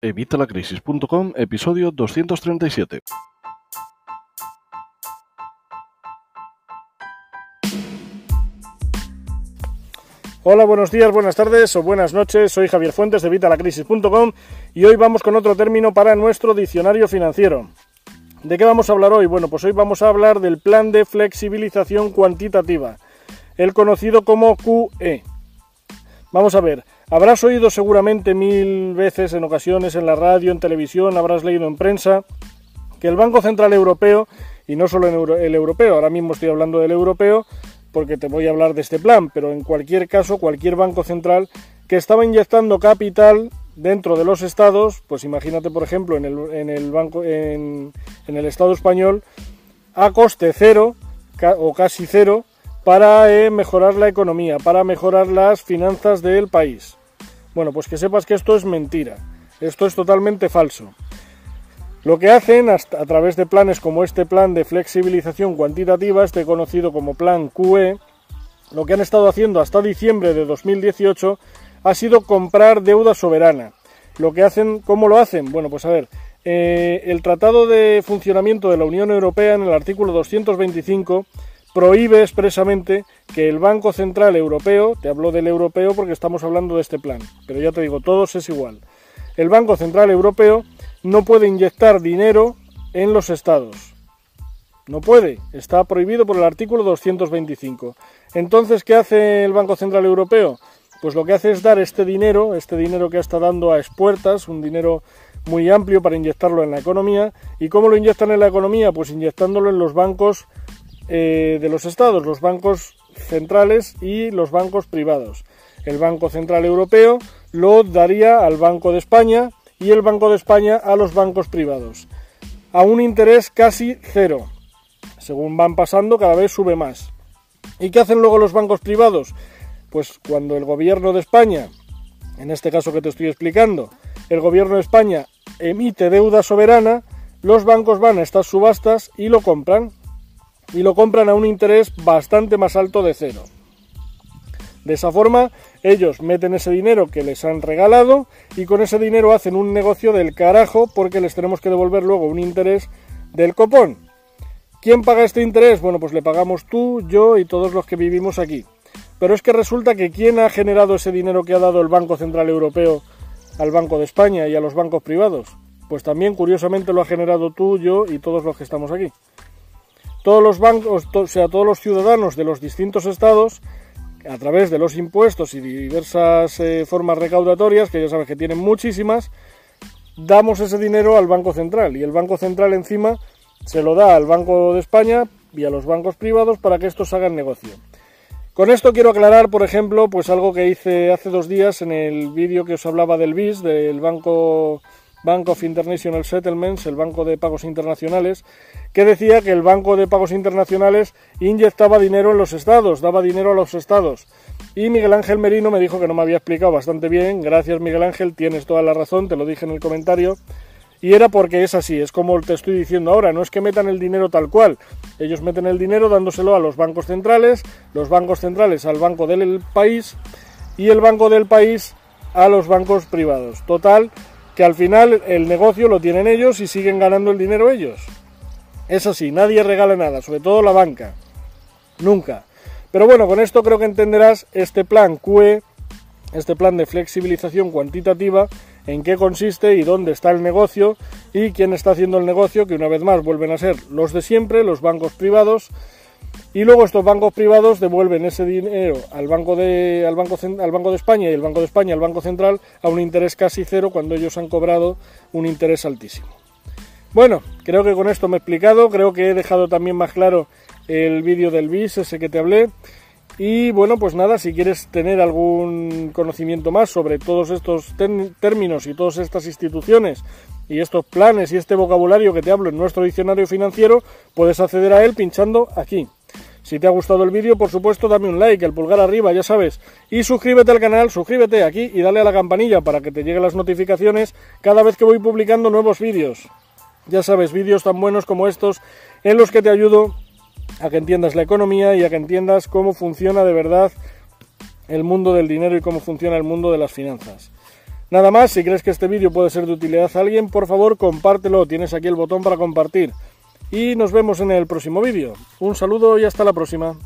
Evitalacrisis.com, episodio 237. Hola, buenos días, buenas tardes o buenas noches. Soy Javier Fuentes de Vitalacrisis.com y hoy vamos con otro término para nuestro diccionario financiero. ¿De qué vamos a hablar hoy? Bueno, pues hoy vamos a hablar del plan de flexibilización cuantitativa, el conocido como QE. Vamos a ver, habrás oído seguramente mil veces en ocasiones en la radio, en televisión, habrás leído en prensa que el Banco Central Europeo, y no solo el europeo, ahora mismo estoy hablando del europeo porque te voy a hablar de este plan, pero en cualquier caso, cualquier banco central que estaba inyectando capital dentro de los estados, pues imagínate por ejemplo en el, en el banco en, en el estado español a coste cero o casi cero para eh, mejorar la economía, para mejorar las finanzas del país. Bueno, pues que sepas que esto es mentira, esto es totalmente falso. Lo que hacen a través de planes como este plan de flexibilización cuantitativa, este conocido como plan QE, lo que han estado haciendo hasta diciembre de 2018 ha sido comprar deuda soberana. Lo que hacen, ¿cómo lo hacen? Bueno, pues a ver, eh, el Tratado de Funcionamiento de la Unión Europea en el artículo 225 prohíbe expresamente que el Banco Central Europeo, te hablo del europeo porque estamos hablando de este plan, pero ya te digo, todos es igual. El Banco Central Europeo no puede inyectar dinero en los estados. No puede, está prohibido por el artículo 225. Entonces, ¿qué hace el Banco Central Europeo? Pues lo que hace es dar este dinero, este dinero que está dando a expuertas, un dinero muy amplio para inyectarlo en la economía. ¿Y cómo lo inyectan en la economía? Pues inyectándolo en los bancos eh, de los estados, los bancos centrales y los bancos privados. El Banco Central Europeo lo daría al Banco de España y el Banco de España a los bancos privados, a un interés casi cero. Según van pasando, cada vez sube más. ¿Y qué hacen luego los bancos privados? Pues cuando el gobierno de España, en este caso que te estoy explicando, el gobierno de España emite deuda soberana, los bancos van a estas subastas y lo compran y lo compran a un interés bastante más alto de cero. De esa forma, ellos meten ese dinero que les han regalado y con ese dinero hacen un negocio del carajo porque les tenemos que devolver luego un interés del copón. ¿Quién paga este interés? Bueno, pues le pagamos tú, yo y todos los que vivimos aquí. Pero es que resulta que ¿quién ha generado ese dinero que ha dado el Banco Central Europeo al Banco de España y a los bancos privados? Pues también curiosamente lo ha generado tú, yo y todos los que estamos aquí todos los bancos, o sea, todos los ciudadanos de los distintos estados, a través de los impuestos y diversas eh, formas recaudatorias, que ya sabes que tienen muchísimas, damos ese dinero al Banco Central y el Banco Central encima se lo da al Banco de España y a los bancos privados para que estos hagan negocio. Con esto quiero aclarar, por ejemplo, pues algo que hice hace dos días en el vídeo que os hablaba del BIS, del Banco Bank of International Settlements, el Banco de Pagos Internacionales, que decía que el Banco de Pagos Internacionales inyectaba dinero en los estados, daba dinero a los estados. Y Miguel Ángel Merino me dijo que no me había explicado bastante bien. Gracias Miguel Ángel, tienes toda la razón, te lo dije en el comentario. Y era porque es así, es como te estoy diciendo ahora, no es que metan el dinero tal cual. Ellos meten el dinero dándoselo a los bancos centrales, los bancos centrales al banco del país y el banco del país a los bancos privados. Total, que al final el negocio lo tienen ellos y siguen ganando el dinero ellos. Es así, nadie regala nada, sobre todo la banca. Nunca. Pero bueno, con esto creo que entenderás este plan QE, este plan de flexibilización cuantitativa, en qué consiste y dónde está el negocio y quién está haciendo el negocio, que una vez más vuelven a ser los de siempre, los bancos privados, y luego estos bancos privados devuelven ese dinero al banco de al banco al banco de España y el banco de España al banco central a un interés casi cero cuando ellos han cobrado un interés altísimo. Bueno, creo que con esto me he explicado, creo que he dejado también más claro el vídeo del BIS, ese que te hablé. Y bueno, pues nada, si quieres tener algún conocimiento más sobre todos estos términos y todas estas instituciones y estos planes y este vocabulario que te hablo en nuestro diccionario financiero, puedes acceder a él pinchando aquí. Si te ha gustado el vídeo, por supuesto, dame un like, el pulgar arriba, ya sabes. Y suscríbete al canal, suscríbete aquí y dale a la campanilla para que te lleguen las notificaciones cada vez que voy publicando nuevos vídeos. Ya sabes, vídeos tan buenos como estos en los que te ayudo a que entiendas la economía y a que entiendas cómo funciona de verdad el mundo del dinero y cómo funciona el mundo de las finanzas. Nada más, si crees que este vídeo puede ser de utilidad a alguien, por favor compártelo, tienes aquí el botón para compartir. Y nos vemos en el próximo vídeo. Un saludo y hasta la próxima.